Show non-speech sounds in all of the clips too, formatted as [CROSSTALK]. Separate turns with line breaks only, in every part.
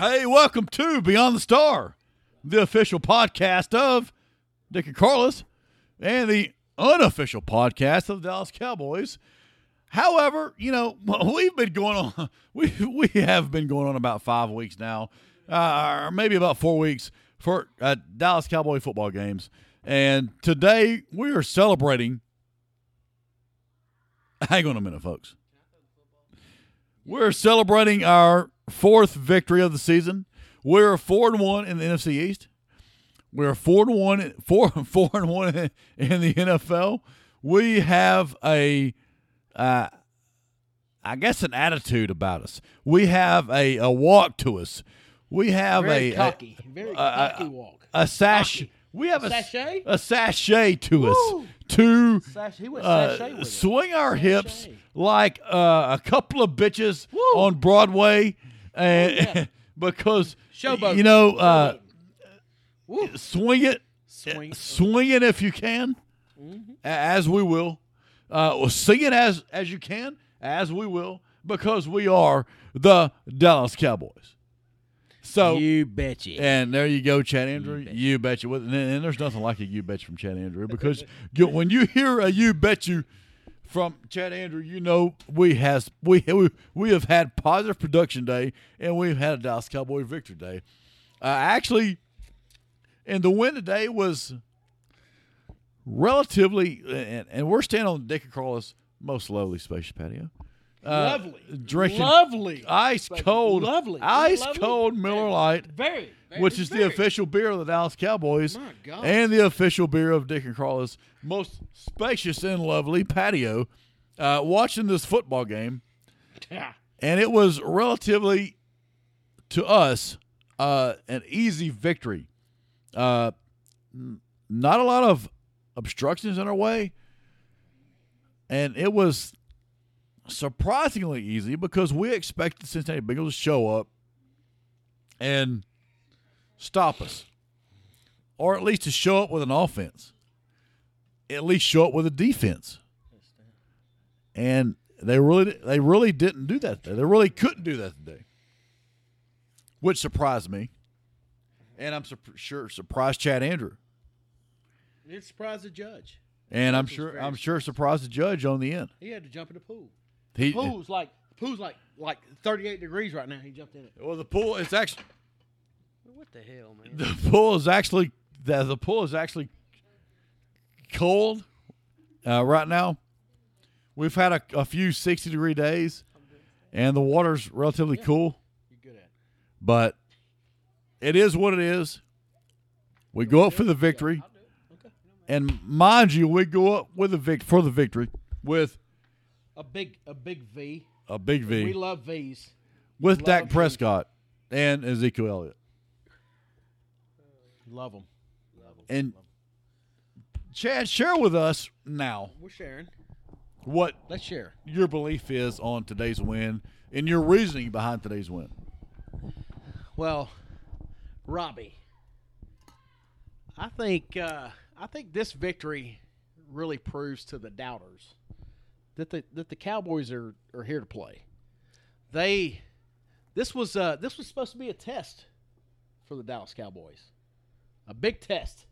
Hey, welcome to Beyond the Star, the official podcast of Dick and Carlos and the unofficial podcast of the Dallas Cowboys. However, you know, [LAUGHS] we've been going on, [LAUGHS] we, we have been going on about five weeks now, uh, or maybe about four weeks for uh, Dallas Cowboy football games. And today we are celebrating. [LAUGHS] Hang on a minute, folks. We're celebrating our fourth victory of the season. We're four and one in the NFC East. We're four and one, four [LAUGHS] four and one in the NFL. We have a, uh, I guess, an attitude about us. We have a, a walk to us. We have
Very
a,
cocky,
a
very
a-
cocky
a-
walk.
a sash.
Cocky.
We have a,
Sachet?
a sachet to us to
Sash-
uh,
sachet
swing our hips like uh, a couple of bitches
Woo!
on Broadway, and
yeah. [LAUGHS]
because
Showboat.
you know, uh, swing it,
Swing.
swing it if you can,
Mm-hmm.
as we will. Uh, well, sing it as as you can, as we will, because we are the Dallas Cowboys. So
you betcha.
and there you go, Chad Andrew. You betcha. you. And, and there's nothing like a you betcha from Chad Andrew because [LAUGHS] you, when you hear a you bet you from Chad Andrew, you know we has we we, we have had positive production day and we've had a Dallas Cowboy victory day. Uh, actually, and the win today was relatively, and, and we're standing on Dick and Carlos' most lovely spacious patio. Uh,
lovely.
drinking
lovely.
ice cold,
Lovely.
ice
Lovely.
cold Miller Lite
Very.
Which is the official beer of the Dallas Cowboys and the official beer of Dick and Carlos' most spacious and lovely patio. Uh, watching this football game,
Yeah.
and it was relatively to us uh, an easy victory. Uh, not a lot of obstructions in our way, and it was surprisingly easy because we expected Cincinnati Bengals to show up and stop us, or at least to show up with an offense, at least show up with a defense, and they really they really didn't do that. Today. They really couldn't do that today, which surprised me, and I'm sur- sure surprised Chad Andrew,
It surprised the judge.
and I'm sure I'm sure surprised the judge on the end.
He had to jump in the pool.
He
Pool's like pool's like like 38 degrees right now. He jumped in it.
well the pool it's actually
What the hell, man?
the pool is actually the, the pool is actually cold uh, right now. We've had a, a few 60 degree days, and the water's relatively cool,
You're good at. it.
but it is what it is. We go up for the victory,
Okay.
and mind you, we go up with a vic- for the victory with
A big a big V.
a big V.
We love V's.
with
love
Dak
V.
Prescott and Ezekiel Elliott.
Love them. Love them.
And Chad, share with us now
We're sharing.
what
Let's share.
your belief is on today's win and your reasoning behind today's win.
Well, Robbie, I think uh, I think this victory really proves to the doubters that the that the Cowboys are, are here to play. They this was uh, this was supposed to be a test for the Dallas Cowboys, a big test.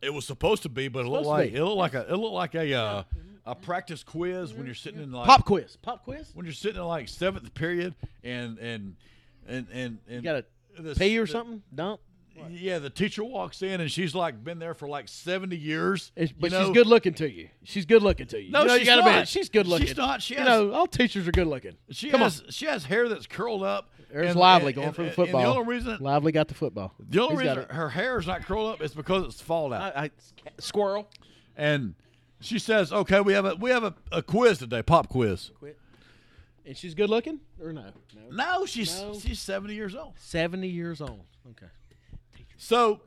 It was supposed to be, but it looked like it looked like a it looked like a uh, a practice quiz when you're sitting in like
Pop quiz, pop quiz.
when you're sitting in like seventh period and and and and, and
You got a
the-
pee or
the-
something? Dump.
Yeah, the teacher walks in and she's like been there for like seventy years.
It's- but
you know?
she's good looking to you. She's good looking to you.
No,
you know,
she's
you
not.
Be, she's good looking.
She's not. She
you know, all teachers are good looking.
She
Come
has she has hair that's curled up.
There's
and-
Lively
and-
going
and-
for the
and
football.
the only reason
Lively got the football.
the only
He's
reason her hair is not curled up is because it's fall out.
I, I, squirrel.
and she says, "Okay, we have a we have a, a quiz today, pop quiz."
Quit. And she's good looking or no? No.
No, she's
No.
she's seventy years old.
Seventy years old. Okay.
So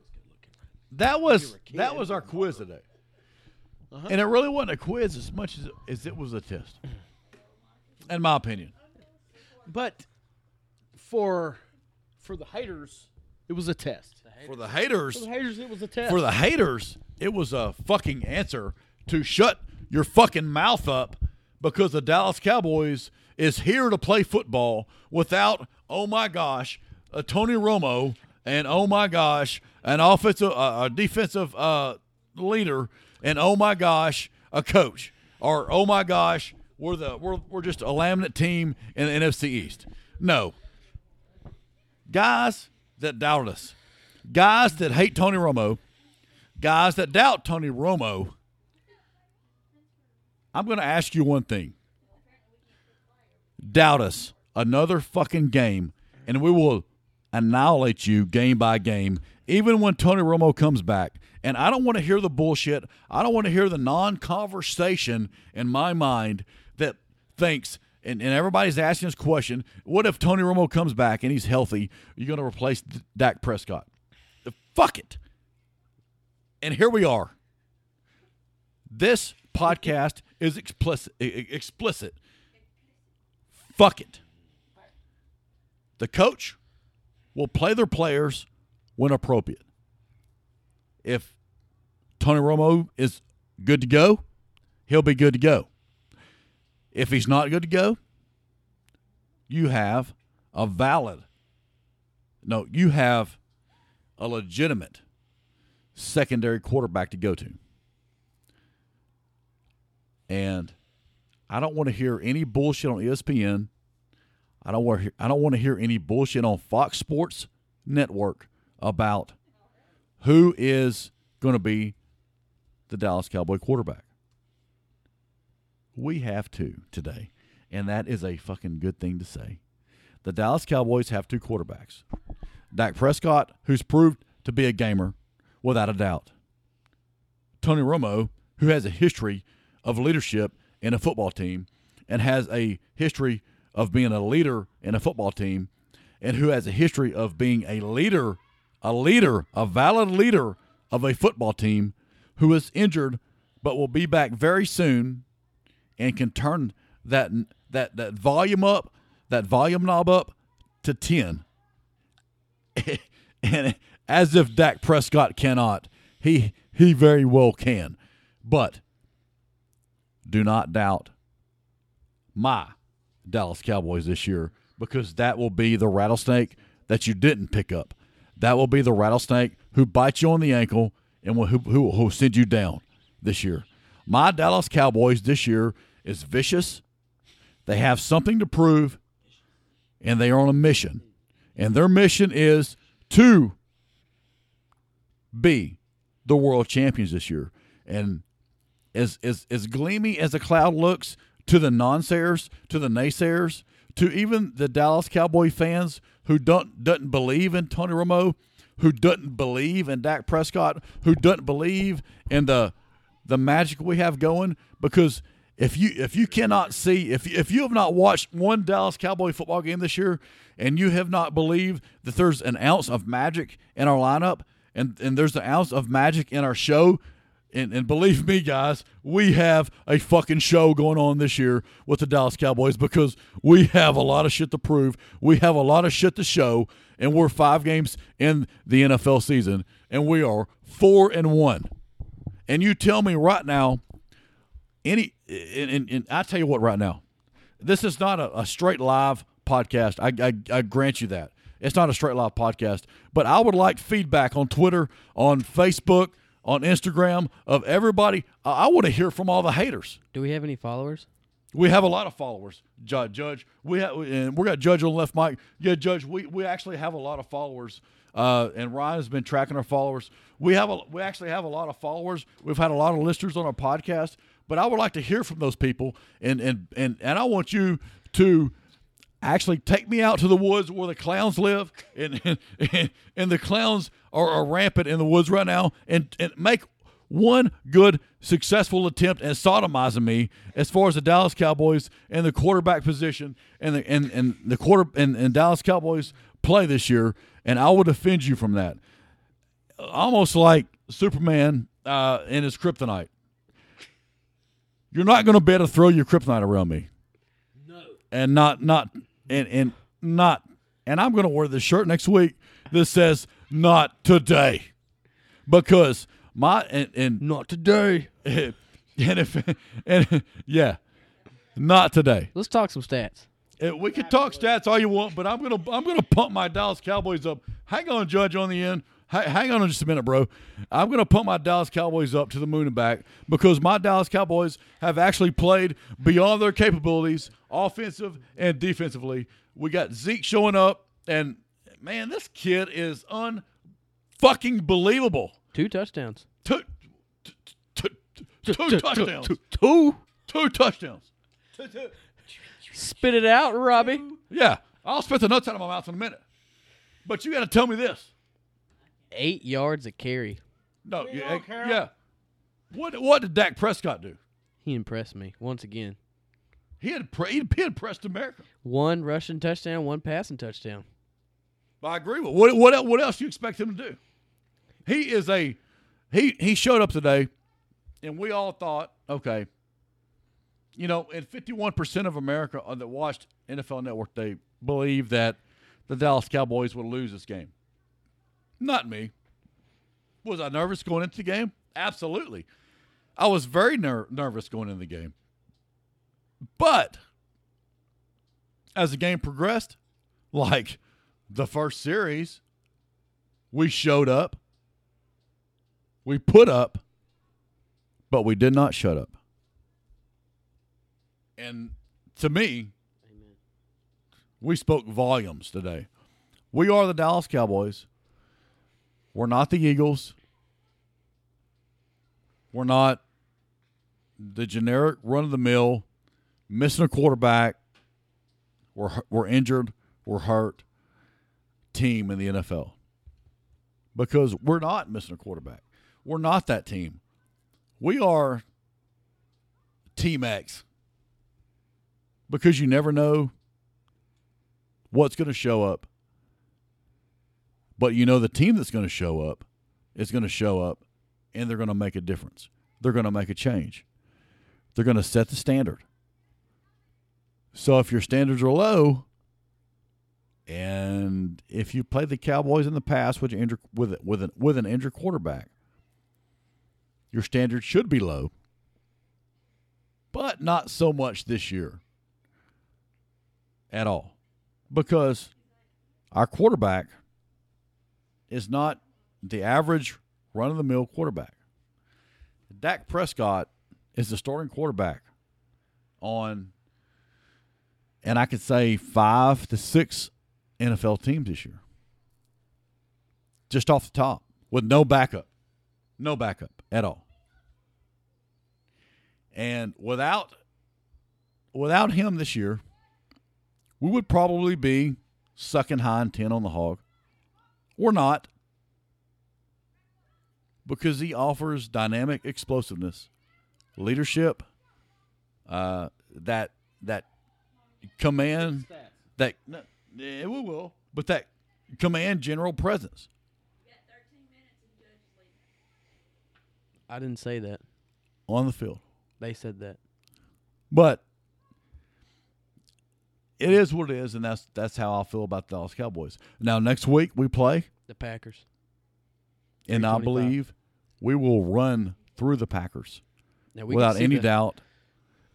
that was
were a kid.
that was our quiz today,
Uh-huh.
and it really wasn't a quiz as much as, as it was a test, in my opinion.
But for for the haters, it was a test.
For the haters,
For the haters, it was a test.
for the haters, it was a fucking answer to shut your fucking mouth up because the Dallas Cowboys is here to play football without, oh my gosh, a Tony Romo and oh my gosh, an offensive, uh, a defensive uh, leader, and oh my gosh, a coach, or oh my gosh, we're the we're we're just a laminate team in the NFC East. No, guys that doubt us, guys that hate Tony Romo, guys that doubt Tony Romo. I'm going to ask you one thing. Doubt us another fucking game, and we will annihilate you game by game, even when Tony Romo comes back. And I don't want to hear the bullshit. I don't want to hear the non conversation in my mind that thinks, and, and everybody's asking this question what if Tony Romo comes back and he's healthy? Are You're going to replace Dak Prescott. Fuck it. And here we are. This podcast is explicit. Explicit. Fuck it. The coach will play their players when appropriate. If Tony Romo is good to go, he'll be good to go. If he's not good to go, you have a valid, no, you have a legitimate secondary quarterback to go to. And I don't want to hear any bullshit on ESPN. I don't want to hear, I don't want to hear any bullshit on Fox Sports Network about who is going to be the Dallas Cowboy quarterback. We have two today, and that is a fucking good thing to say. The Dallas Cowboys have two quarterbacks. Dak Prescott, who's proved to be a gamer without a doubt. Tony Romo, who has a history of leadership in a football team and has a history of being a leader in a football team and who has a history of being a leader, a leader, a valid leader of a football team who is injured but will be back very soon and can turn that that that volume up, that volume knob up to 10. [LAUGHS] and as if Dak Prescott cannot, he he very well can. But do not doubt my Dallas Cowboys this year because that will be the rattlesnake that you didn't pick up. That will be the rattlesnake who bites you on the ankle and will, who, who will send you down this year. My Dallas Cowboys this year is vicious. They have something to prove, and they are on a mission. And their mission is to be the world champions this year. And as as as gleamy as a cloud looks to the non-sayers, to the naysayers, to even the Dallas Cowboy fans who don't doesn't believe in Tony Romo, who doesn't believe in Dak Prescott, who doesn't believe in the the magic we have going because if you if you cannot see if if you have not watched one Dallas Cowboy football game this year and you have not believed that there's an ounce of magic in our lineup and and there's an ounce of magic in our show and, and believe me, guys, we have a fucking show going on this year with the Dallas Cowboys because we have a lot of shit to prove. We have a lot of shit to show, and we're five games in the NFL season, and we are four and one. And you tell me right now, any, and, and, and I tell you what, right now, this is not a, a straight live podcast. I, I, I grant you that. It's not a straight live podcast, but I would like feedback on Twitter, on Facebook, on Instagram of everybody. I want to hear from all the haters.
Do we have any followers?
We have a lot of followers, Judge. We have, and we got Judge on the left mic. Yeah, Judge, we, we actually have a lot of followers. Uh, and Ryan has been tracking our followers. We have a, we actually have a lot of followers. We've had a lot of listeners on our podcast. But I would like to hear from those people, and and and and I want you to actually take me out to the woods where the clowns live, and and, and the clowns are, are rampant in the woods right now, and and make one good successful attempt at sodomizing me as far as the Dallas Cowboys and the quarterback position and the and, and the quarter and, and Dallas Cowboys play this year, and I will defend you from that. Almost like Superman uh, in his kryptonite. You're not going to be able to throw your kryptonite around me. No. And not not and and not and I'm going to wear this shirt next week that says not today because my and, and
not today [LAUGHS]
and if and yeah not today
let's talk some stats
Uh, we can talk stats all you want, but I'm gonna I'm gonna pump my Dallas Cowboys up. Hang on, Judge, on the end. Ha- hang on just a minute, bro. I'm gonna pump my Dallas Cowboys up to the moon and back because my Dallas Cowboys have actually played beyond their capabilities, offensive and defensively. We got Zeke showing up, and man, this kid is unfucking believable.
Two touchdowns.
Two, two, two, two touchdowns.
Two.
Two touchdowns.
Spit it out, Robbie.
Yeah, I'll spit the nuts out of my mouth in a minute. But you got to tell me this.
Eight yards a carry.
No,
you
yeah,
go, Carol.
yeah. What what did Dak Prescott do?
He impressed me once again.
He had pre- he he impressed America.
One rushing touchdown, one passing touchdown.
I agree with what what what else you expect him to do? He is a he he showed up today, and we all thought, okay, you know, and fifty one percent of America that watched NFL Network they believe that the Dallas Cowboys would lose this game. Not me. Was I nervous going into the game? Absolutely. I was very ner- nervous going into the game. But as the game progressed, like the first series, we showed up, we put up, but we did not shut up. And to me, we spoke volumes today. We are the Dallas Cowboys. We're not the Eagles. We're not the generic run of the mill, missing a quarterback. We're we're injured. We're hurt. Team in the NFL because we're not missing a quarterback. We're not that team. We are Team X because you never know what's going to show up. But you know the team that's going to show up is going to show up and they're going to make a difference. They're going to make a change. They're going to set the standard. So if your standards are low, and if you played the Cowboys in the past with, injured, with, with, an, with an injured quarterback, your standards should be low, but not so much this year at all because our quarterback is not the average run of the mill quarterback. Dak Prescott is the starting quarterback on, and I could say five to six NFL teams this year. Just off the top, with no backup. No backup at all. And without without him this year, we would probably be sucking high and 10 on the hog. Or not. Because he offers dynamic explosiveness, leadership, uh, that that command that no, yeah, we will, but that command general presence.
I didn't say that.
on the field.
They said that.
But it is what it is, and that's that's how I feel about the Dallas Cowboys. Now next week we play,
The Packers.
and I believe we will run through the Packers
Now we
without any
the-
doubt,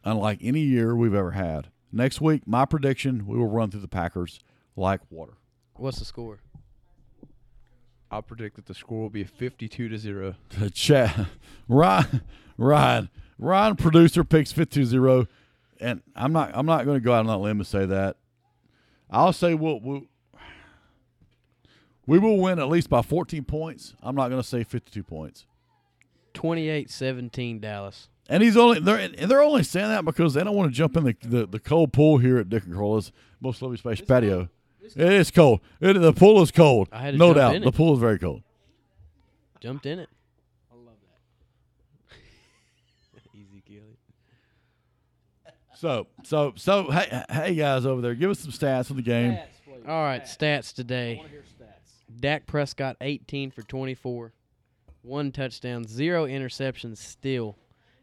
unlike any year we've ever had. Next week, my prediction: we will run through the Packers like water.
What's the score?
I'll predict that the score will be 52 to 0. [LAUGHS]
Chat, [LAUGHS] Ryan, Ryan, Ryan, producer picks fifty zero, and I'm not. I'm not going to go out on that limb and say that. I'll say we'll, we'll we will win at least by 14 points. I'm not going to say 52 points.
28-17 Dallas.
And he's only they're and they're only saying that because they don't want to jump in the the, the cold pool here at Dick and Carla's most lovely space patio. It is cold. It, the pool is cold.
I had to
no
jump
doubt.
in
The pool is very cold.
Jumped in it.
I love that.
Ezekiel.
So so so hey hey guys over there, give us some stats on the game.
Stats.
All right,
Stats.
stats today.
want hear stats.
Dak Prescott 18 for 24. One touchdown, zero interceptions still.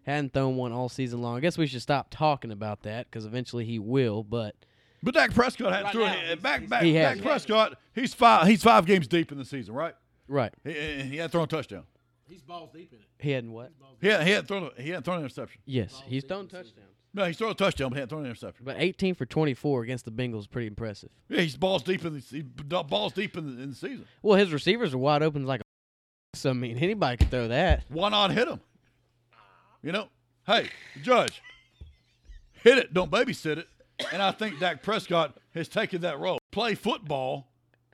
Hadn't thrown one all season long. I guess we should stop talking about that because eventually he will, but
But Dak Prescott had
Right
through
now,
it.
he's-
Back back
He
Dak
has.
Prescott. He's five. He's five games deep in the season, right?
right.
He, he he had thrown a touchdown.
He's balls deep in it.
He hadn't what?
He had, he had thrown a, he had thrown an interception.
Yes, he's thrown touchdowns.
No, he's thrown a touchdown, but he hadn't thrown an interception.
But 18 for 24 against the Bengals is pretty impressive.
Yeah, he's balls deep in the he balls deep in the, in the season.
Well, his receivers are wide open like a. [LAUGHS] So I mean, anybody could throw that.
Why not hit him? You know, hey, Judge, hit it, don't babysit it. And I think Dak Prescott has taken that role. Play football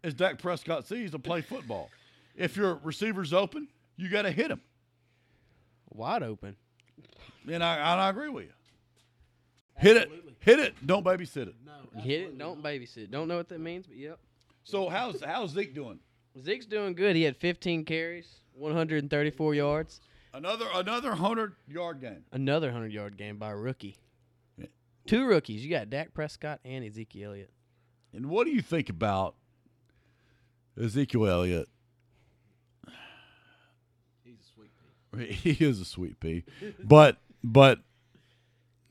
as Dak Prescott sees to play football. If your receiver's open, you got to hit him.
Wide open.
And I, and I agree with you. Hit it, hit it, don't babysit it.
You hit it, don't babysit. Don't know what that means, but yep.
So how's how's Zeke doing?
Zeke's doing good. He had 15 carries, 134 yards.
Another another hundred yard game.
Another 100 yard game by a rookie.
Yeah.
Two rookies. You got Dak Prescott and Ezekiel Elliott.
And what do you think about Ezekiel Elliott?
He's a sweet pea. [LAUGHS]
He is a sweet pea, but but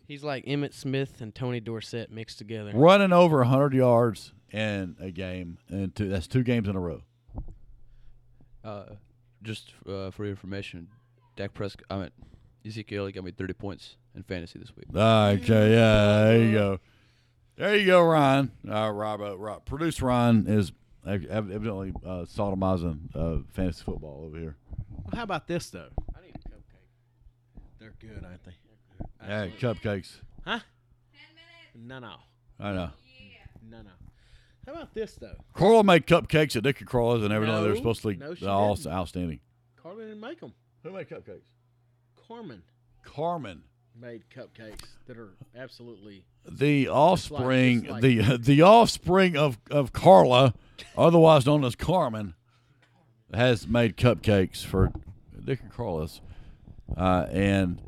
He's like Emmitt Smith and Tony Dorsett mixed together.
running over hundred yards in a game, and two, that's two games in a row.
Uh, just uh, for your information, Dak Prescott. I mean, Ezekiel Elliott got me 30 points in fantasy this week.
Okay, yeah, there you go, there you go, Ryan. Uh, Rob, uh, Rob, producer Ryan is evidently uh, sodomizing uh, fantasy football over here.
Well, how about this though? I need a cupcake. They're good, aren't they?
Hey, cupcakes.
Huh? No, no,
I know.
no, no. How about this though?
Coral made cupcakes at Dickie Crawlers, and everything they're supposed to be
no, she
all
didn't.
outstanding.
Carmen didn't make them.
Who made cupcakes?
Carmen
Carmen.
made cupcakes that are absolutely.
the offspring,
it's like-
the the offspring of of Carla, otherwise known as Carmen, has made cupcakes for Dick and Carlos, uh, and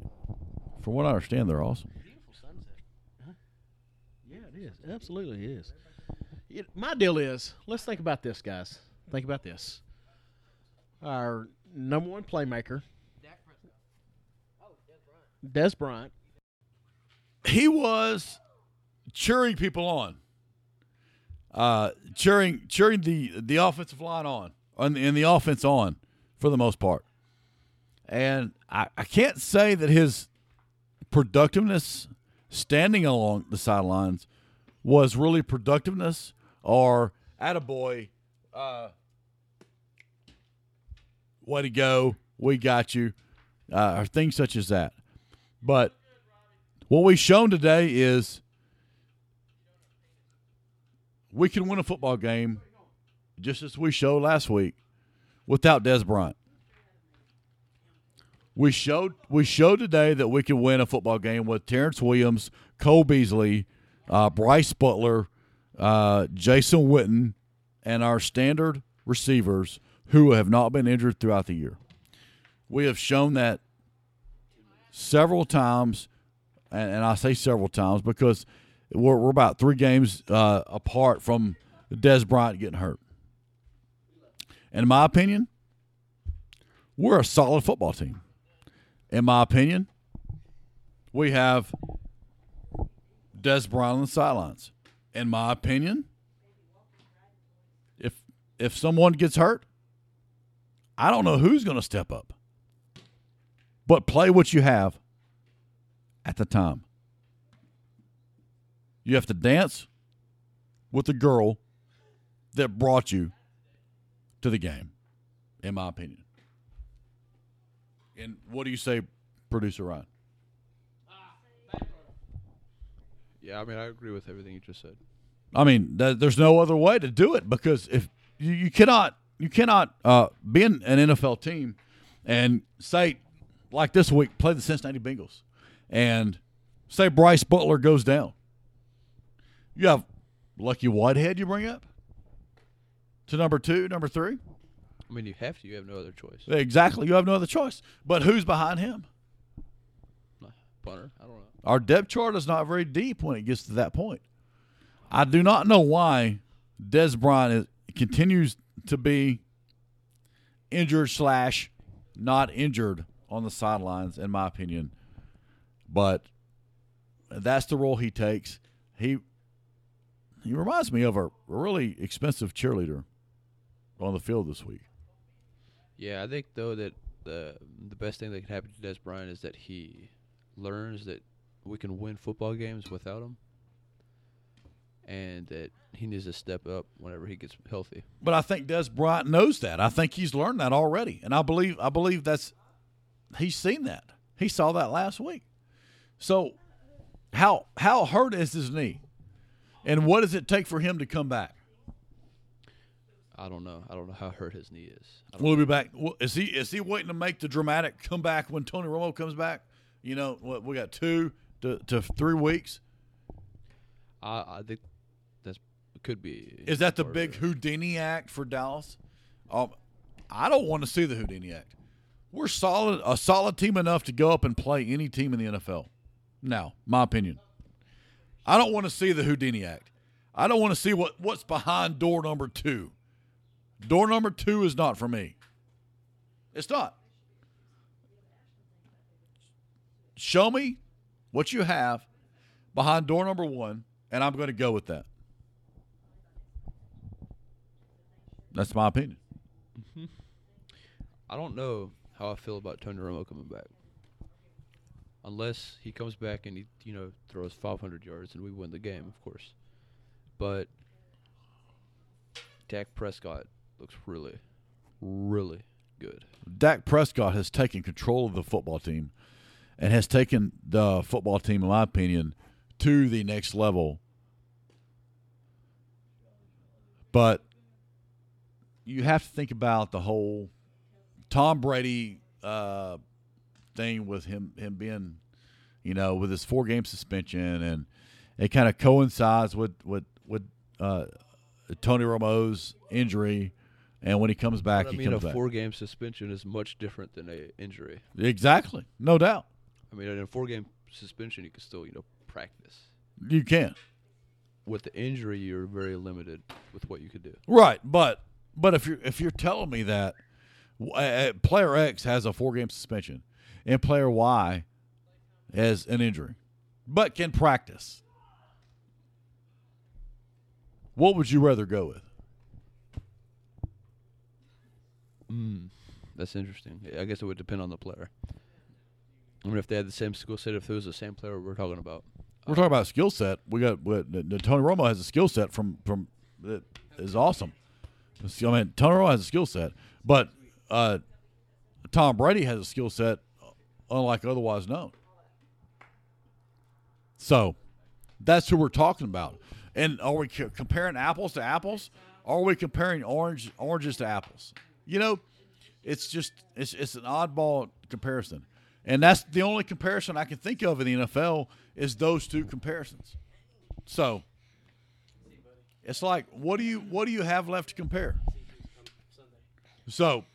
from what I understand, they're awesome.
Beautiful sunset. Yeah, it is. Absolutely, it is. It, my deal is, let's think about this, guys. Think about this. Our number one playmaker, Dez Bryant.
He was cheering people on, uh, cheering cheering the the offensive line on, and the, and the offense on for the most part. And I, I can't say that his productiveness standing along the sidelines was really productiveness or attaboy, uh, way to go, we got you, uh, or things such as that. But what we've shown today is we can win a football game just as we showed last week without Dez Bryant. We showed we showed today that we can win a football game with Terrance Williams, Cole Beasley, uh, Brice Butler, uh, Jason Witten, and our standard receivers who have not been injured throughout the year. We have shown that several times, and, and I say several times because we're, we're about three games uh, apart from Dez Bryant getting hurt. In my opinion, we're a solid football team. In my opinion, we have Dez Bryant on the sidelines. In my opinion, if if someone gets hurt, I don't know who's going to step up. But play what you have at the time. You have to dance with the girl that brought you to the game, in my opinion. And what do you say, producer Ryan?
Yeah, I mean, I agree with everything you just said.
I mean, th- there's no other way to do it because if you, you cannot, you cannot uh, be in an NFL team and say, like this week, play the Cincinnati Bengals, and say Brice Butler goes down. You have Lucky Whitehead you bring up to number two, number three.
I mean, you have to. You have no other choice.
Exactly, you have no other choice. But who's behind him?
Punter, I don't know.
Our depth chart is not very deep when it gets to that point. I do not know why Dez Bryant is, continues to be injured slash not injured on the sidelines, in my opinion. But that's the role he takes. He he reminds me of a really expensive cheerleader on the field this week.
Yeah, I think though that the the best thing that can happen to Dez Bryant is that he learns that we can win football games without him, and that he needs to step up whenever he gets healthy.
But I think Dez Bryant knows that. I think he's learned that already, and I believe I believe that's he's seen that. He saw that last week. So, how how hurt is his knee, and what does it take for him to come back?
I don't know. I don't know how hurt his knee is.
Will he be back? Is he is he waiting to make the dramatic comeback when Tony Romo comes back? You know, what we got two to, to three weeks.
I, I think that's could be.
Is that the big. Houdini act for Dallas? Um, I don't want to see the Houdini act. We're solid, a solid team enough to go up and play any team in the NFL. Now, my opinion. I don't want to see the Houdini act. I don't want to see what, what's behind door number two. Door number two is not for me. It's not. Show me what you have behind door number one, and I'm going to go with that. That's my opinion. Mm-hmm.
I don't know how I feel about Tony Romo coming back. Unless he comes back and he, you know, throws 500 yards and we win the game, of course. But Dak Prescott looks really, really good.
Dak Prescott has taken control of the football team and has taken the football team, in my opinion, to the next level. But you have to think about the whole Tom Brady uh, thing with him him being, you know, with his four game suspension, and it kind of coincides with with with uh, Tony Romo's injury. And when he comes back,
But I
he
mean, a
comes back.
four-game suspension is much different than a injury.
Exactly, no doubt.
I mean, in a four-game suspension, you can still, you know, practice.
You can.
With the injury, you're very limited with what you could do.
Right, but but if you're if you're telling me that uh, player X has a four game suspension and player Y has an injury, but can practice, what would you rather go with?
Mm, that's interesting. I guess it would depend on the player. I mean, if they had the same skill set, if it was the same player we're talking about,
We're talking about skill set. We got what, Tony Romo has a skill set from from that is awesome. I mean, Tony Romo has a skill set, but uh, Tom Brady has a skill set unlike otherwise known. So that's who we're talking about. And are we co- comparing apples to apples? Or are we comparing orange oranges to apples? You know, it's just it's it's an oddball comparison, and that's the only comparison I can think of in the NFL is those two comparisons. So it's like, what do you what do you have left to compare? So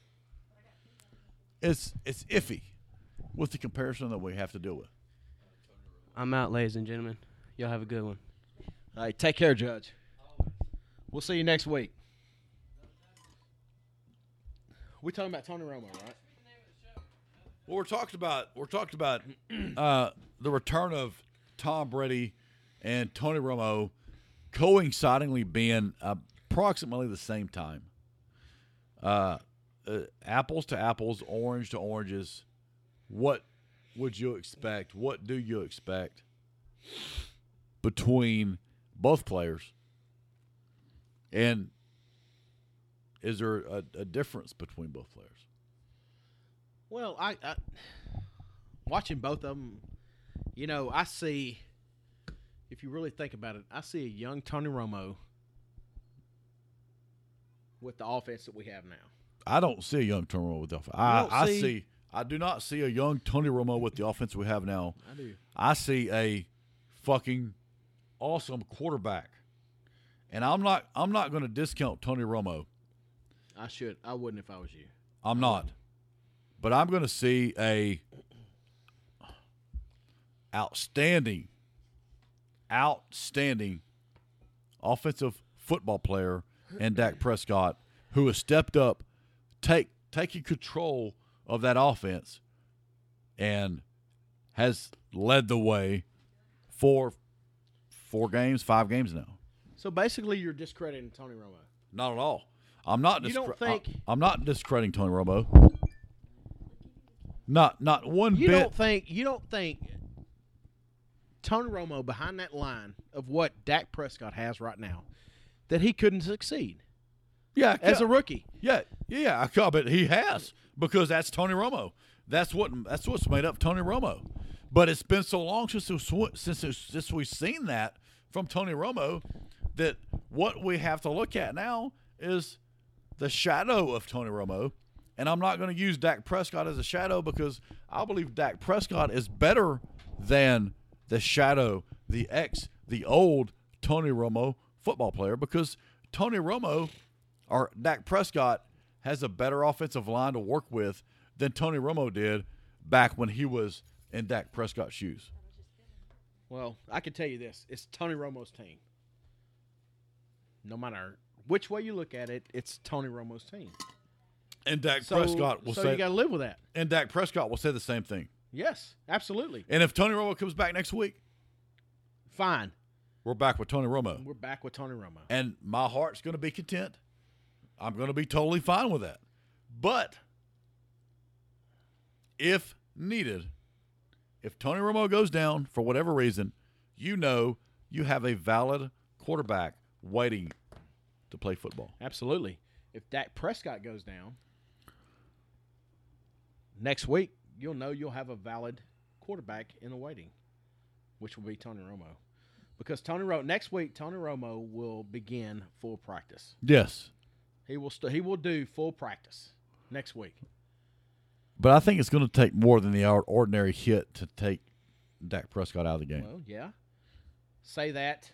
it's it's iffy with the comparison that we have to deal with.
I'm out, ladies and gentlemen. Y'all have a good one.
All right, take care, Judge. We'll see you next week. We talking about Tony Romo, right?
Well, we're talking about we're talking about [CLEARS THROAT] uh, the return of Tom Brady and Tony Romo coincidingly being approximately the same time. Uh, uh, apples to apples, orange to oranges. What would you expect? What do you expect between both players? And is there a, a difference between both players?
Well, I, I watching both of them, you know, I see. If you really think about it, I see a young Tony Romo with the offense that we have now.
I don't see a young Tony Romo with the offense. I, I
see-
see. I do not see a young Tony Romo with the offense we have now.
I do.
I see a fucking awesome quarterback, and I'm not. I'm not going to discount Tony Romo.
I should. I wouldn't if I was you.
I'm not, but I'm going to see a outstanding, outstanding offensive football player and Dak [CLEARS THROAT] Prescott who has stepped up, take taking control of that offense, and has led the way for four games, five games now.
So basically, you're discrediting Tony Romo.
Not at all. I'm not.
You don't think-
I, am not discrediting Tony Romo. Not not one
You
bit.
don't think? You don't think? Tony Romo behind that line of what Dak Prescott has right now, that he couldn't succeed
Yeah,
as a rookie.
yeah, yeah. I call, it. he has because that's Tony Romo. That's what that's what's made up Tony Romo. But it's been so long since since since we've seen that from Tony Romo that what we have to look at now is the shadow of Tony Romo. And I'm not going to use Dak Prescott as a shadow because I believe Dak Prescott is better than the shadow, the ex, the old Tony Romo football player because Tony Romo or Dak Prescott has a better offensive line to work with than Tony Romo did back when he was in Dak Prescott's shoes.
Well, I can tell you this: it's Tony Romo's team. No matter which way you look at it, it's Tony Romo's team.
And Dak
So,
Prescott will
so
say
you got to live with that.
and Dak Prescott will say the same thing.
Yes, absolutely.
And if Tony Romo comes back next week,
Fine.
we're back with Tony Romo.
We're back with Tony Romo.
and my heart's going to be content. I'm going to be totally fine with that. But if needed, if Tony Romo goes down for whatever reason, you know you have a valid quarterback waiting to play football.
Absolutely. If Dak Prescott goes down next week, you'll know you'll have a valid quarterback in the waiting, which will be Tony Romo. Because Tony Romo next week, Tony Romo will begin full practice.
Yes.
He will st- he will do full practice next week.
But I think it's going to take more than the ordinary hit to take Dak Prescott out of the game.
Well, yeah. Say that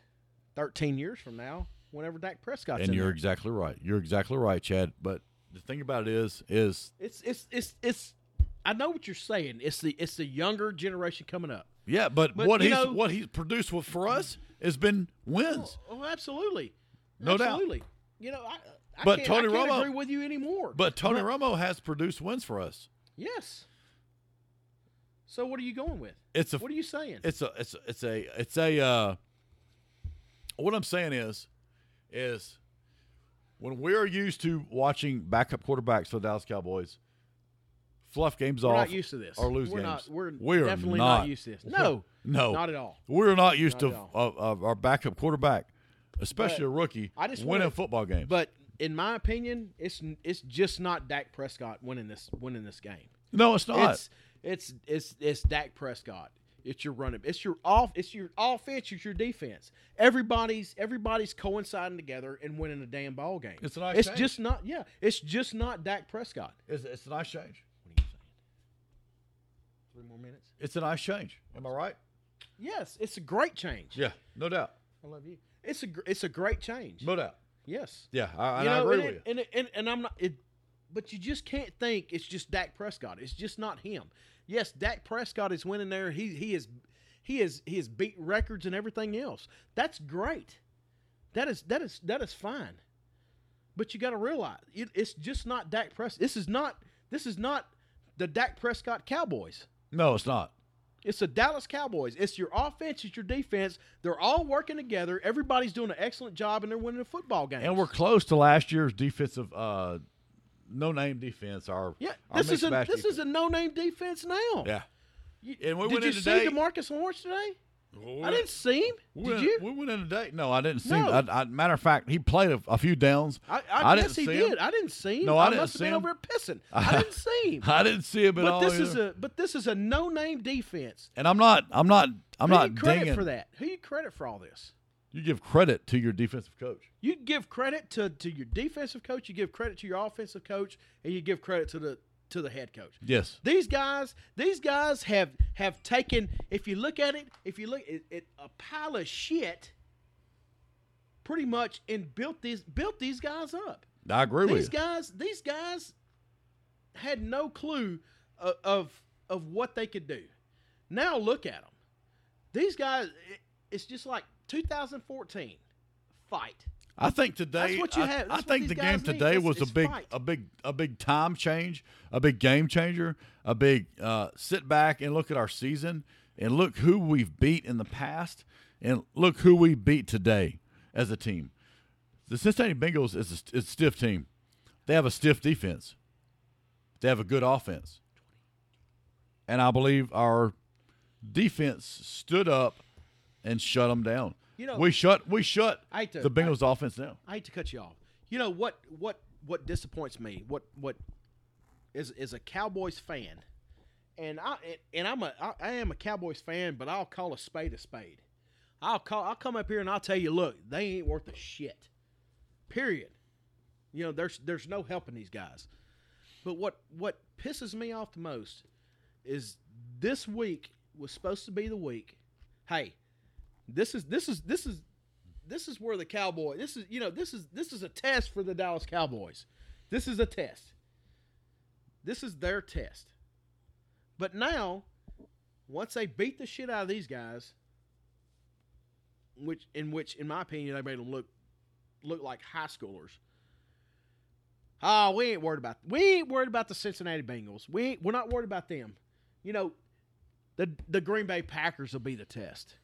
13 years from now, whenever Dak Prescott's
and you're
there.
exactly right. You're exactly right, Chad. But the thing about it is, is
It's it's it's it's. I know what you're saying. It's the it's the younger generation coming up.
Yeah, but,
But,
what he's
know-
what he's produced with for us has been wins.
Oh, absolutely,
No doubt.
absolutely. You know, I, I
But Tony
I
Romo-
agree with you anymore.
But Tony Romo has produced wins for us.
yes. So what are you going with?
It's a
What are you saying?
it's a it's a, it's a it's a uh, what I'm saying is is when we're used to watching backup quarterbacks for the Dallas Cowboys fluff games
we're
off
not used to this.
or lose
we're
games.
Not, we're,
We're
definitely
not.
not. used to this. No, [LAUGHS]
no,
not at all.
We're not used
Not
to of, of our backup quarterback, especially
But
a rookie,
I just
winning
wanna-
football games.
But in my opinion, it's it's just not Dak Prescott winning this winning this game.
no, it's not.
It's it's it's it's Dak Prescott. It's your running. It's your off. It's your offense. It's your defense. Everybody's everybody's coinciding together and winning a damn ball game.
It's a nice
It's
change.
just not. Yeah. It's just not Dak Prescott.
it's, it's a nice change.
What are you saying? Three more minutes.
It's a nice change. Am I right?
Yes, it's a great change.
Yeah, no doubt.
I love you. It's a it's a great change.
No doubt.
Yes.
Yeah, I, and
you
I
know,
agree
and,
with
it-
you.
and, and and I'm not. It, but you just can't think it's just Dak Prescott. It's just not him. Yes, Dak Prescott is winning there. He he is he is he has beat records and everything else. That's great. That is that is that is fine. But you got to realize it, it's just not Dak Prescott. This is not this is not the Dak Prescott Cowboys.
No, it's not.
It's the Dallas Cowboys. It's your offense. It's your defense. They're all working together. Everybody's doing an excellent job, and they're winning a football game.
And we're close to last year's defensive, uh, no-name defense. Our
Yeah,
our
this is a this is a no-name defense now.
yeah.
You-
And we
did you
in
see
today-
Demarcus Lawrence today?
We
I didn't see him.
We
Did
went,
you?
We went in today. No, I didn't see.
No.
him. I, I, matter of fact, he played a, a few downs.
I, I,
didn't
guess he
see
did.
him.
I didn't see him.
No, I didn't
must have been
him.
over pissing. [LAUGHS] I didn't see him.
I didn't see him at
but
all.
this is a but this is a no-name defense.
and I'm not. I'm not. I'm
Who
not
you credit
dinging.
for that? Who you credit for all this?
You give credit to your defensive coach.
You give credit to, to your defensive coach. You give credit to your offensive coach, and you give credit to the to the head coach.
Yes.
These guys, these guys have have taken. If you look at it, if you look at it, a pile of shit, pretty much, and built these built these guys up.
I agree
These
with you.
guys, these guys had no clue of, of of what they could do. Now look at them. These guys, it, it's just like 2014 fight.
I think today.
That's what you
I,
have.
I think the game today
It's-
was a big,
fight.
a big, a big time change, a big game changer, a big uh, sit back and look at our season and look who we've beat in the past and look who we beat today as a team. The Cincinnati Bengals is a, is a stiff team. They have a stiff defense. They have a good offense, and I believe our defense stood up and shut them down.
You know-
we shut we shut
I to-
the Bengals offense down.
I hate to cut you off. You know what? What? What disappoints me? What? What? Is is a Cowboys fan, and I and I'm a I, I am a Cowboys fan, but I'll call a spade a spade. I'll call. I'll come up here and I'll tell you, look, they ain't worth a shit. Period. You know, there's there's no helping these guys. But what what pisses me off the most is this week was supposed to be the week. Hey, this is this is this is this is where the cowboy this is you know this is this is a test for the Dallas Cowboys. This is a test. This is their test. But now, once they beat the shit out of these guys, which in which in my opinion they made them look look like high schoolers. Oh, we ain't worried about we ain't worried about the Cincinnati Bengals. We ain't, we're not worried about them. You know, the the Green Bay Packers will be the test.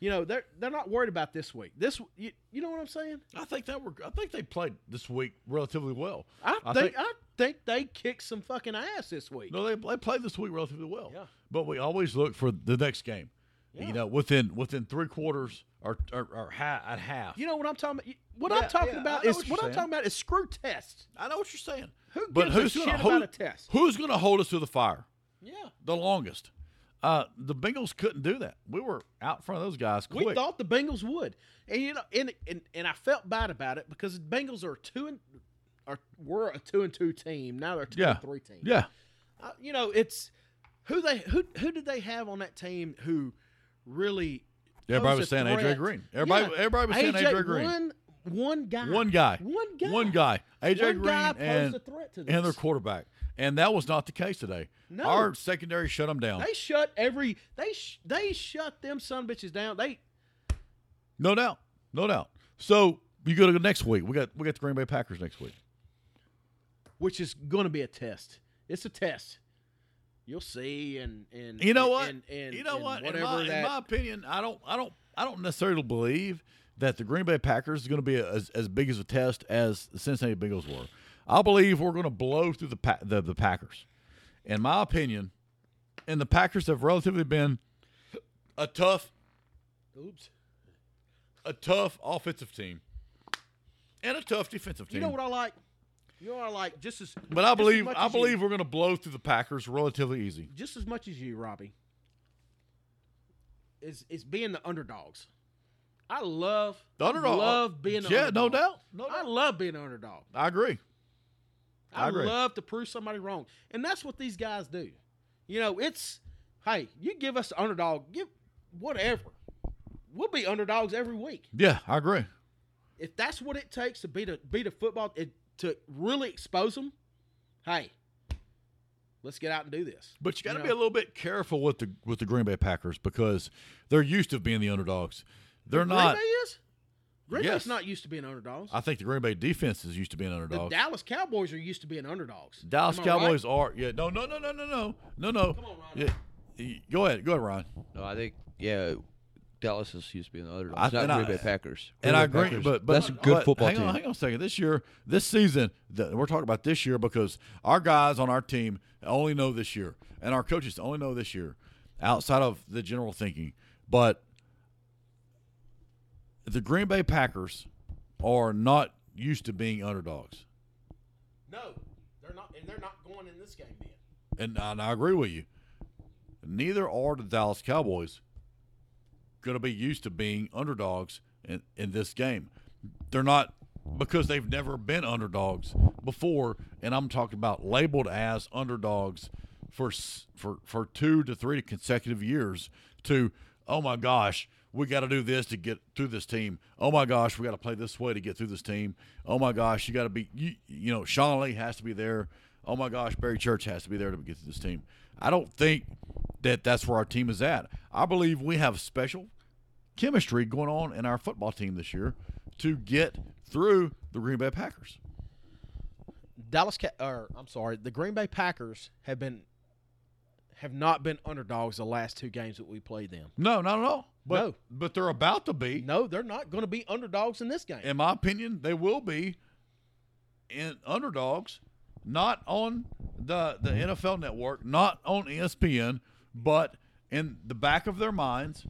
You know, they're they're not worried about this week. This you, you know what I'm saying?
I think that were I think they played this week relatively well.
I,
I
think,
think-
I think they kicked some fucking ass this week.
No, they, they played this week relatively well.
Yeah.
But we always look for the next game.
Yeah.
You know, within within three quarters or or, or ha- at half.
You know what I'm talking about? What
Yeah,
I'm talking
yeah,
about is
what
what, I'm talking about is screw tests.
I know what you're saying.
Who
but
gives a
who's
shit
gonna
about
hold,
a test?
Who's going to hold us to the fire
Yeah.
the longest? Uh, the Bengals couldn't do that. We were out in front of those guys quick.
We thought the Bengals would, and you know, and and, and I felt bad about it because the Bengals are two and are were a two and two team. Now they're two
yeah,
and three team.
yeah.
Uh, you know, it's who they who who did they have on that team who really
Everybody was saying AJ? Green. Everybody,
Yeah.
everybody was saying AJ Green.
One, one guy.
One guy.
One guy.
One guy. AJ
One
Green
guy
and,
a threat to
and their quarterback. And that was not the case today.
No.
Our secondary shut them down.
They shut every they sh- they shut them son bitches down. They
No doubt. No doubt. So you go to the next week. We got we got the Green Bay Packers next week.
which is going to be a test. It's a test. You'll see, and and
You know what?
And, and
you know
and
what? In
Whatever
my, in my opinion, I don't I don't I don't necessarily believe that the Green Bay Packers is going to be as, as big as a test as the Cincinnati Bengals were. I believe we're going to blow through the, pa- the the Packers. In my opinion, and the Packers have relatively been a tough
Oops.
a tough offensive team and a tough defensive team.
You know what I like? You know what I like? Just as
but I believe I
as you-
believe we're going to blow through the Packers relatively easy.
just as much as you, Robbie. Is is being the underdogs. I love
The underdog-
love being the
Yeah, no
underdog.
doubt. No
I
doubt.
love being an underdog.
I agree. I
I, love to prove somebody wrong, and that's what these guys do. You know, it's hey, you give us the underdog, give whatever. We'll be underdogs every week.
Yeah, I agree.
if that's what it takes to beat a beat a football it, to really expose them, hey, let's get out and do this.
But you got to
You
be a little bit careful with the with the Green Bay Packers because they're used to being the underdogs. They're
Green
not.
Bay is. Green
Yes.
Bay's not used to being underdogs.
I think the Green Bay defense is used to being
the
underdogs.
Dallas Cowboys are used to being underdogs.
Dallas
Am I right?
Cowboys are. Yeah. No. No. No. No. No. No. No. No.
Come on, Ron.
Yeah. Go ahead. Go ahead, Ron.
No, I think yeah, Dallas is used to be the
I-
not
and I-
Green Bay Packers.
And
Green
I agree,
Packers,
but, but
that's a good
but
football
hang
team.
On, hang on a second. This year, this season, the, we're talking about this year because our guys on our team only know this year, and our coaches only know this year, outside of the general thinking. But the Green Bay Packers are not used to being underdogs,
No, they're not, and they're not going in this game. Then
and, I- and I agree with you. Neither are the Dallas Cowboys going to be used to being underdogs in, in this game. They're not because they've never been underdogs before, and I'm talking about labeled as underdogs for for for two to three consecutive years. To oh my gosh, we got to do this to get through this team. Oh my gosh, we got to play this way to get through this team. Oh my gosh, you got to be you, you know Sean Lee has to be there. Oh my gosh, Barry Church has to be there to get through this team. I don't think that that's where our team is at. I believe we have special chemistry going on in our football team this year to get through the Green Bay Packers.
Dallas, or I'm sorry, the Green Bay Packers have been have not been underdogs the last two games that we played them.
No, not at all. But
No.
but they're about to be.
No, they're not going to be underdogs in this game.
In my opinion, they will be in underdogs, not on the the NFL network, not on ESPN, but in the back of their minds,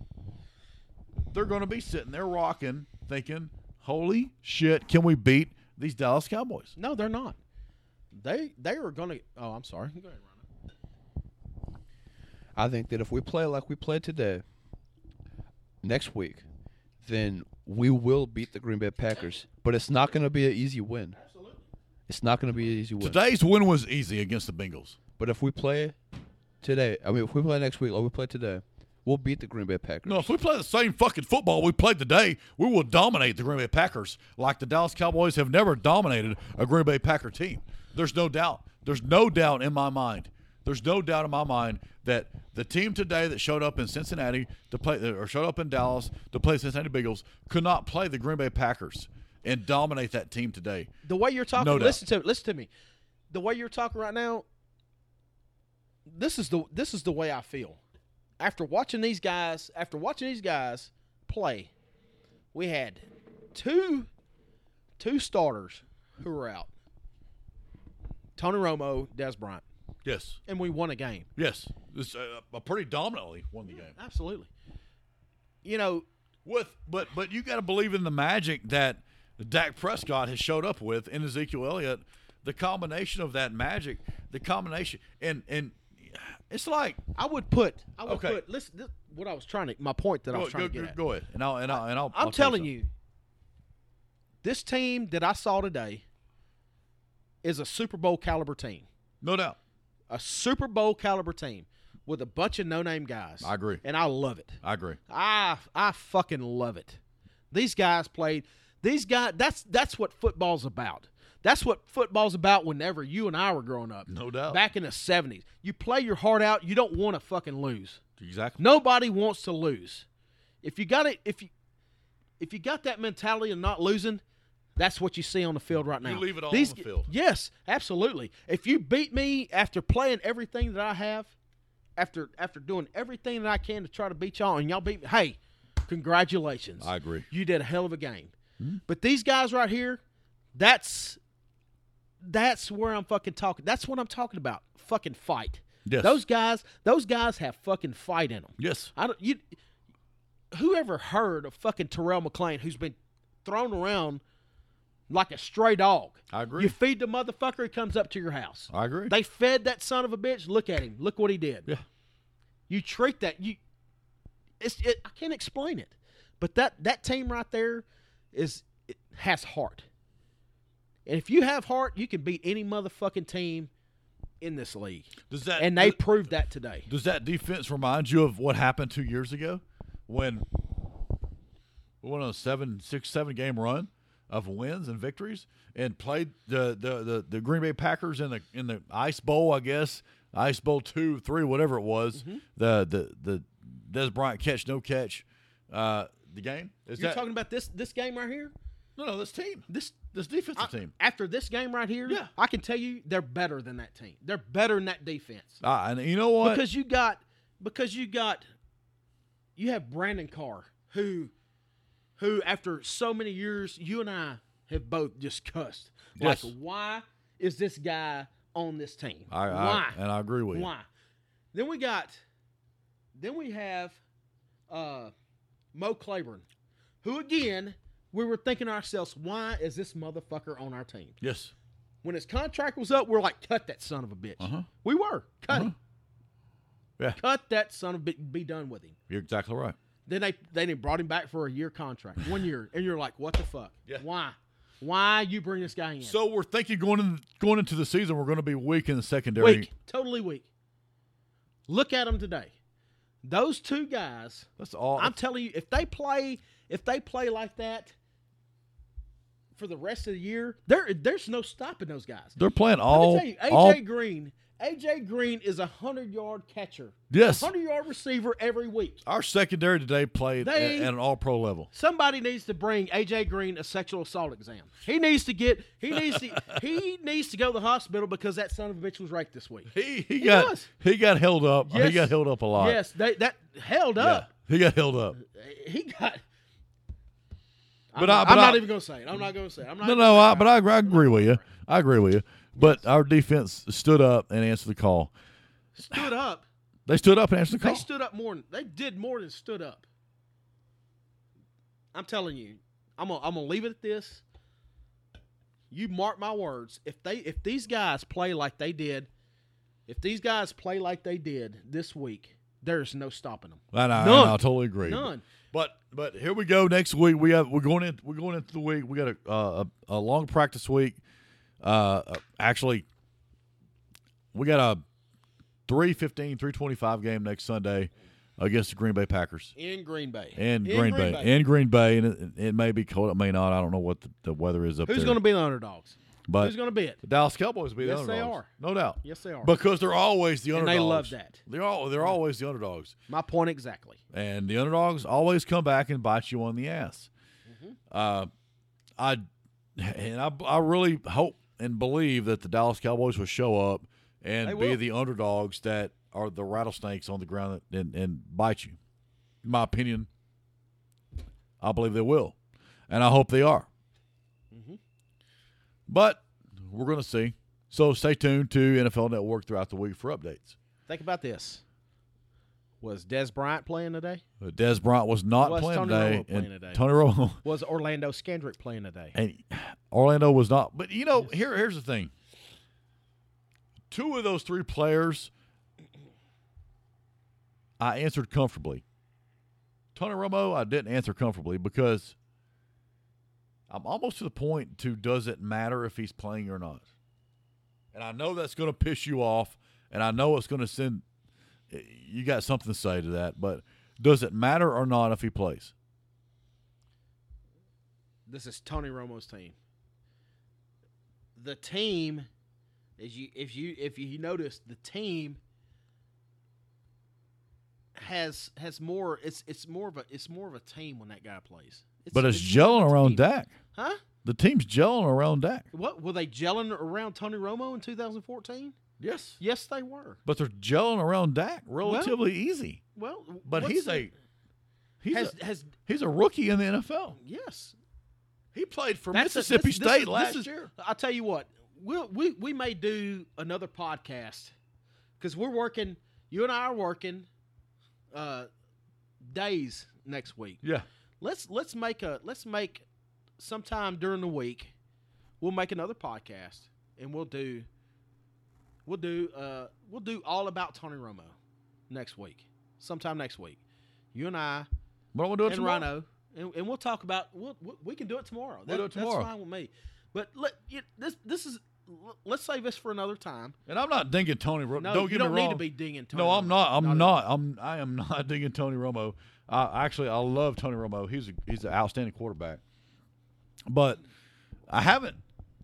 they're going to be sitting there rocking, thinking, "Holy shit, can we beat these Dallas Cowboys?"
No, they're not. They they are going to. Oh, I'm sorry. Go ahead, Rhino.
I think that if we play like we played today, next week, then we will beat the Green Bay Packers. But it's not going to be an easy win.
Absolutely.
It's not going to be an easy win.
Today's win was easy against the Bengals.
But if we play today, I mean, if we play next week or we play today, we'll beat the Green Bay Packers.
No, if we play the same fucking football we played today, we will dominate the Green Bay Packers like the Dallas Cowboys have never dominated a Green Bay Packer team. There's no doubt. There's no doubt in my mind. There's no doubt in my mind that the team today that showed up in Cincinnati to play or showed up in Dallas to play Cincinnati Bengals could not play the Green Bay Packers and dominate that team today.
The way you're talking,
No doubt.
listen to listen to me. The way you're talking right now, this is the this is the way I feel. After watching these guys, after watching these guys play, we had two two starters who were out. Tony Romo, Dez Bryant,
Yes.
and we won a game.
Yes. This uh, pretty dominantly won the game.
Absolutely. You know,
With but but you got to believe in the magic that Dak Prescott has showed up with in Ezekiel Elliott. The combination of that magic, the combination, and and it's like
I would put I would
Okay.
put listen this, what I was trying to my point that I
go,
was trying
go,
to get
go,
at.
go ahead, and I'll and I'll and I'll.
I'm
I'll
telling you, this team that I saw today is a Super Bowl caliber team.
no doubt.
A Super Bowl caliber team with a bunch of no name guys.
I agree.
And I love it.
I agree.
I I fucking love it. These guys played these guys that's that's what football's about. That's what football's about whenever you and I were growing up.
No doubt.
Back in the 70s. You play your heart out, you don't want to fucking lose.
Exactly.
Nobody wants to lose. If you got it, if you if you got that mentality of not losing, that's what you see on the field right now.
You leave it all
These
on the field.
Yes, absolutely. If you beat me after playing everything that I have, after after doing everything that I can to try to beat y'all, and y'all beat me, hey, congratulations.
I agree.
You did a hell of a game.
Hmm?
But these guys right here, that's that's where I'm fucking talking. That's what I'm talking about. Fucking fight.
Yes.
Those guys, those guys have fucking fight in them.
Yes.
I don't you whoever heard of fucking Terrell McClain who's been thrown around like a stray dog.
I agree.
You feed the motherfucker, he comes up to your house.
I agree.
They fed that son of a bitch. Look at him. Look what he did.
Yeah.
You treat that you it's it, I can't explain it. But that that team right there is it has heart. And if you have heart, you can beat any motherfucking team in this league.
Does that
And they
does,
proved that today.
does that defense remind you of what happened two years ago when we went on a seven, six, seven game run of wins and victories and played the the, the, the Green Bay Packers in the in the Ice Bowl, I guess. Ice Bowl two, three, whatever it was.
Mm-hmm.
The the the Dez Bryant catch, no catch. Uh, the game is
You're
that
talking about this this game right here?
no no this team
This
this defensive
I-
team.
After this game right here,
Yeah.
I can tell you they're better than that team. They're better than that defense.
Ah, and you know what?
Because you got because you got you have Brandon Carr who who after so many years you and I have both just cussed.
Yes.
Like why is this guy on this team?
I, I
why?
and I agree with you.
Why? Then we got then we have uh Mo Claiborne, who again we were thinking to ourselves, why is this motherfucker on our team?
Yes.
When his contract was up, we're like, cut that son of a bitch.
Uh-huh.
We were. Cut
Uh-huh.
him.
Yeah.
Cut that son of a bitch. Be done with him.
You're exactly right.
Then they they brought him back for a year contract, one year, and you're like, what the fuck?
Yeah.
Why? Why you bring this guy in?
So we're thinking going in, going into the season, we're going to be weak in the secondary.
weak, totally weak. Look at them today. Those two guys.
That's all.
I'm telling you, if they play, if they play like that for the rest of the year, there there's no stopping those guys.
they're playing
Let
all.
me tell you, AJ
all
Green, AJ Green is a hundred yard catcher,
yes,
hundred yard receiver every week.
our secondary today played
They-
at, an All Pro level.
Somebody needs to bring AJ Green a sexual assault exam. He needs to get he needs to [LAUGHS] he needs to go to the hospital because that son of a bitch was raped this week.
He he, got
was.
he got held up. He got held up a lot.
Yes, they, that held
Yeah,
up.
he got held up.
He got. I'm,
But I, but
I'm not
I-
even going to say it. I'm not going to say it. I'm not
No, no, I, but I, I agree with you. I agree with you. But our defense stood up and answered the call.
stood up.
They stood up and answered the call.
They stood up more. Than, they did more than stood up. I'm telling you, I'm gonna I'm gonna leave it at this. You mark my words. If they if these guys play like they did, if these guys play like they did this week, there's no stopping them.
I, I,
None.
I totally agree.
None.
But but here we go. Next week we have we're going in we're going into the week. We got a uh, a, a long practice week. Uh, actually, we got a 315, 325 game next Sunday against the Green Bay Packers
In Green Bay.
in,
In
Green, Bay. in Green Bay, and it, it may be cold. It may not. I don't know what the, the weather is up
Who's
there.
Who's going to be the underdogs?
but
Who's going to be it?
the Dallas Cowboys will be the
Yes, they
underdogs.
are.
no doubt.
Yes, they are.
Because they're always the
And
underdogs.
they love that.
They're all they're always the underdogs.
My point exactly.
and the underdogs always come back and bite you on the ass.
Mm-hmm.
Uh, I and I, I really hope and believe that the Dallas Cowboys will show up and be the underdogs that are the rattlesnakes on the ground and, and bite you. In my opinion, I believe they will, and I hope they are.
Mm-hmm.
But we're going to see. So stay tuned to NFL Network throughout the week for updates.
Think about this. Was Dez Bryant playing today?
Uh, Dez Bryant was not
Was
playing
Tony
today,
Romo playing today?
Tony Romo [LAUGHS]
Was Orlando Scandrick playing today?
and Orlando was not. But you know, here here's the thing. Two of those three players, I answered comfortably. Tony Romo, I didn't answer comfortably because I'm almost to the point to does it matter if he's playing or not? And I know that's going to piss you off, and I know it's going to send. You got something to say to that, but does it matter or not if he plays?
This is Tony Romo's team. The team, as you if you if you notice, the team has has more. It's it's more of a it's more of a team when that guy plays. It's,
But it's
more
gelling around
team.
Dak.
huh?
The team's gelling around Dak.
What were they gelling around Tony Romo in 2014?
Yes.
Yes, they were.
But they're gelling around Dak relatively easy.
Well,
But he's
the-
a he's
has
a,
has
he's a rookie in the NFL.
yes.
He played for
That's
Mississippi
this- this
State
is-
last
this is-
year.
I'll tell you what, we'll, we we may do another podcast because we're working. You and I are working uh, days next week.
Yeah.
Let's let's make a let's make sometime during the week. We'll make another podcast and we'll do we'll do uh we'll do all about Tony Romo next week. Sometime next week. You and I
But we'll do it
and
tomorrow.
Rhino, and, and we'll talk about. We'll, we we can do it tomorrow.
We'll do it tomorrow.
That's fine with me. But let you, this this is. Let's save this for another time.
And I'm not dinging Tony Romo.
No,
don't
you
get
don't
me
need to be dinging. Tony
no, I'm not. I'm
at
not. I'm. I am [LAUGHS] not digging Tony Romo. I actually, I love Tony Romo. He's a, he's an outstanding quarterback. But I haven't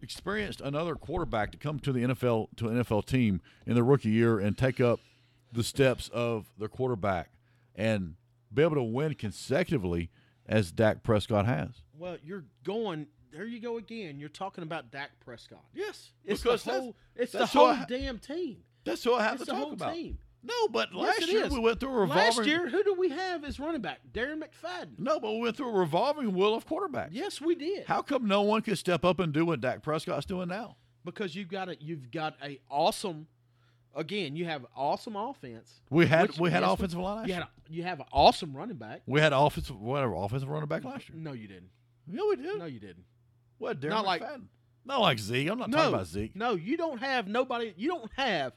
experienced another quarterback to come to the NFL to an NFL team in their rookie year and take up the steps of their quarterback and be able to win consecutively as Dak Prescott has.
Well, you're going. There you go again. You're talking about Dak Prescott.
Yes,
It's
because
the whole. It's the whole
I-
damn team.
That's what I have
It's
to
the
talk
whole
about.
team.
No, but last
it
year
is.
we went through a revolving.
Last year, who do we have as running back? Darren McFadden.
no, but we went through a revolving wheel of quarterbacks.
Yes, we did.
How come no one could step up and do what Dak Prescott's doing now?
Because you've got a you've got a awesome. Again, you have awesome offense.
We had
Which-
we had
yes, we-
offensive line last
You had a, you have an awesome running back.
we had offensive whatever offensive running back last year.
No, you didn't.
Yeah, we did.
No, you didn't.
what? Darren
not like-
McFadden? not like Zeke. I'm not
no,
talking about Zeke.
No, you don't have nobody. You don't have.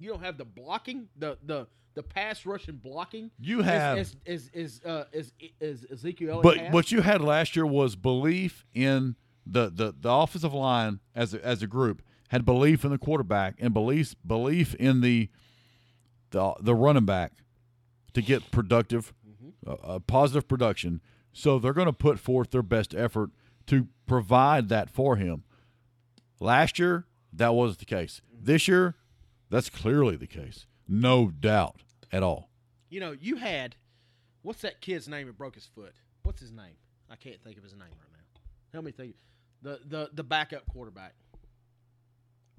You don't have the blocking, the the the pass rushing blocking.
You have,
as as as uh, as, as Ezekiel.
but
has.
what you had last year was belief in the the, the offensive line as a, as a group had belief in the quarterback and belief belief in the the the running back to get productive, uh, uh, positive production. So they're going to put forth their best effort to provide that for him. Last year, that wasn't the case. This year, that's clearly the case. No doubt at all.
you know, you had what's that kid's name that broke his foot? What's his name? I can't think of his name right now. Help me think. The the the backup quarterback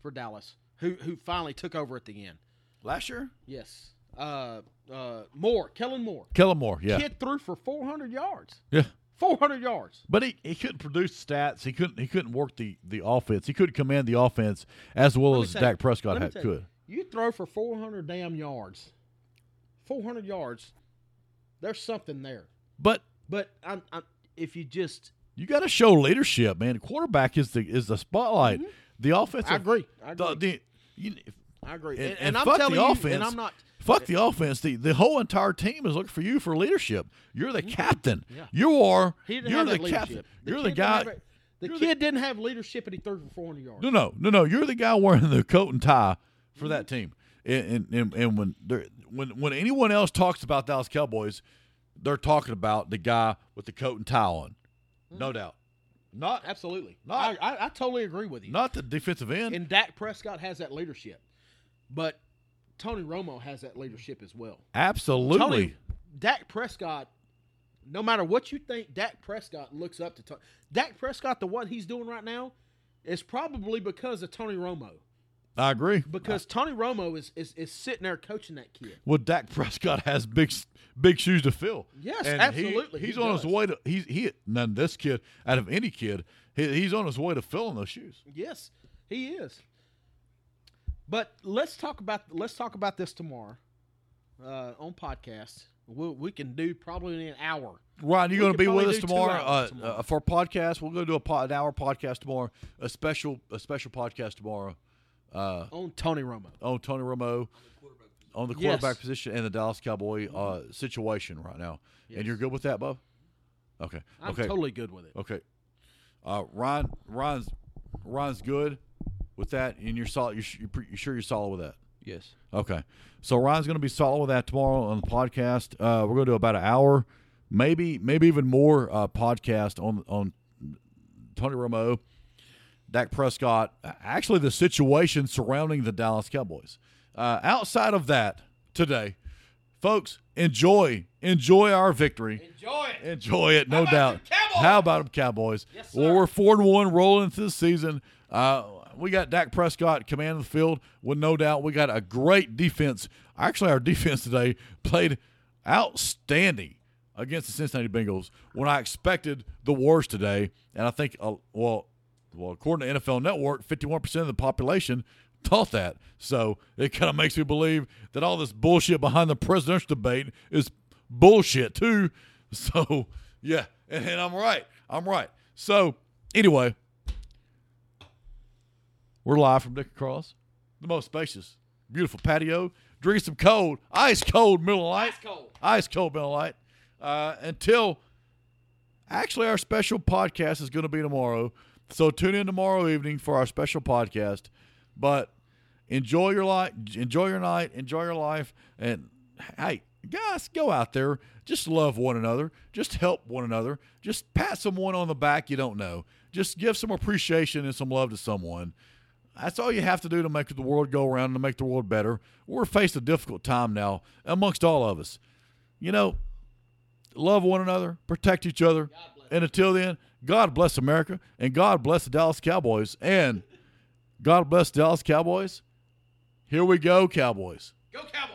for Dallas, who who finally took over at the end.
Last year,
Yes. Uh, uh, Moore, Kellen Moore.
Kellen Moore, yeah,
Kid threw for 400 yards.
yeah.
400 yards.
But he, he couldn't produce stats. He couldn't he couldn't work the, the offense. He couldn't command the offense as well as
tell you-
Dak Prescott had,
tell you,
could.
You throw for 400 damn yards. 400 yards. There's something there.
But
But I'm, I'm, if you just,
You got to show leadership, man. The quarterback is the is the spotlight. The offensive.
Mm-hmm. I agree. I agree.
the- you-
I agree.
and-
And,
and
I'm
fuck the
telling you,
offense.
and I'm not.
Fuck the offense. The the whole entire team is looking for you for leadership. You're the captain.
Mm-hmm. Yeah.
You are. You're the captain.
leadership.
you're the guy.
The
the-
kid didn't have leadership, and he threw for 400 yards.
No, no, no, no. You're the guy wearing the coat and tie for that
Mm-hmm.
team. And and, and, and when when when anyone else talks about Dallas Cowboys, they're talking about the guy with the coat and tie on. No doubt. Not
Absolutely.
Not-
I, I, I totally agree with you.
not the defensive end.
And Dak Prescott has that leadership, but Tony Romo has that leadership as well.
Absolutely.
Tony, Dak Prescott, no matter what you think, Dak Prescott looks up to Tony. Dak Prescott, the what he's doing right now, is probably because of Tony Romo.
I agree.
Because Tony Romo is, is is sitting there coaching that kid.
well, Dak Prescott has big big shoes to fill.
Yes,
And
absolutely, he
he's on his way to he's he none this kid out of any kid. He, he's on his way to filling those shoes.
Yes, he is. But let's talk about let's talk about this tomorrow uh, on podcast. We, we can do probably in an hour.
Ryan, you
We
going to be with us tomorrow, uh,
tomorrow.
Uh, for a podcast? We're going to do a an hour podcast tomorrow, a special a special podcast tomorrow uh,
on Tony Romo.
on Tony Romo, on the
Yes.
quarterback position and the Dallas Cowboy uh, situation right now. And you're good with that, Bub? Okay.
I'm
okay.
totally good with it.
Okay. Uh, Ryan, Ryan's Ryan's good with that, and you're solid. You're, you're, pre- you're sure you're solid with that?
Yes.
Okay. So Ryan's going to be solid with that tomorrow on the podcast. Uh, we're going to do about an hour, maybe maybe even more uh, podcast on on Tony Romo, Dak Prescott. Actually, the situation surrounding the Dallas Cowboys. Uh, outside of that, today, folks, enjoy enjoy our victory.
Enjoy it.
Enjoy it, no doubt. How about them Cowboys?
Yes,
Well, we're four and one rolling into the season. Uh, we got Dak Prescott command of the field with no doubt. We got a great defense. Actually, our [LAUGHS] defense today played outstanding against the Cincinnati Bengals when I expected the worst today. And I think, uh, well, well, according to NFL Network, 51% of the population thought that. So it kind of makes me believe that all this bullshit behind the presidential debate is bullshit too. [LAUGHS] So yeah, and, and I'm right. I'm right. So anyway, we're live from Dick Cross, the most spacious, beautiful patio. Drink some cold, ice cold Miller Lite.
Ice cold.
Ice cold Miller Lite. Uh, until actually our special podcast is going to be tomorrow. So tune in tomorrow evening for our special podcast. But enjoy your life, enjoy your night, enjoy your life, and hey, guys, go out there. Just love one another. Just help one another. Just pat someone on the back you don't know. Just give some appreciation and some love to someone. That's all you have to do to make the world go around and to make the world better. We're faced a difficult time now amongst all of us. You know, love one another, protect each other. And until then, God bless America and God bless the Dallas Cowboys. And God bless Dallas Cowboys. Here we go, Cowboys.
Go Cowboys.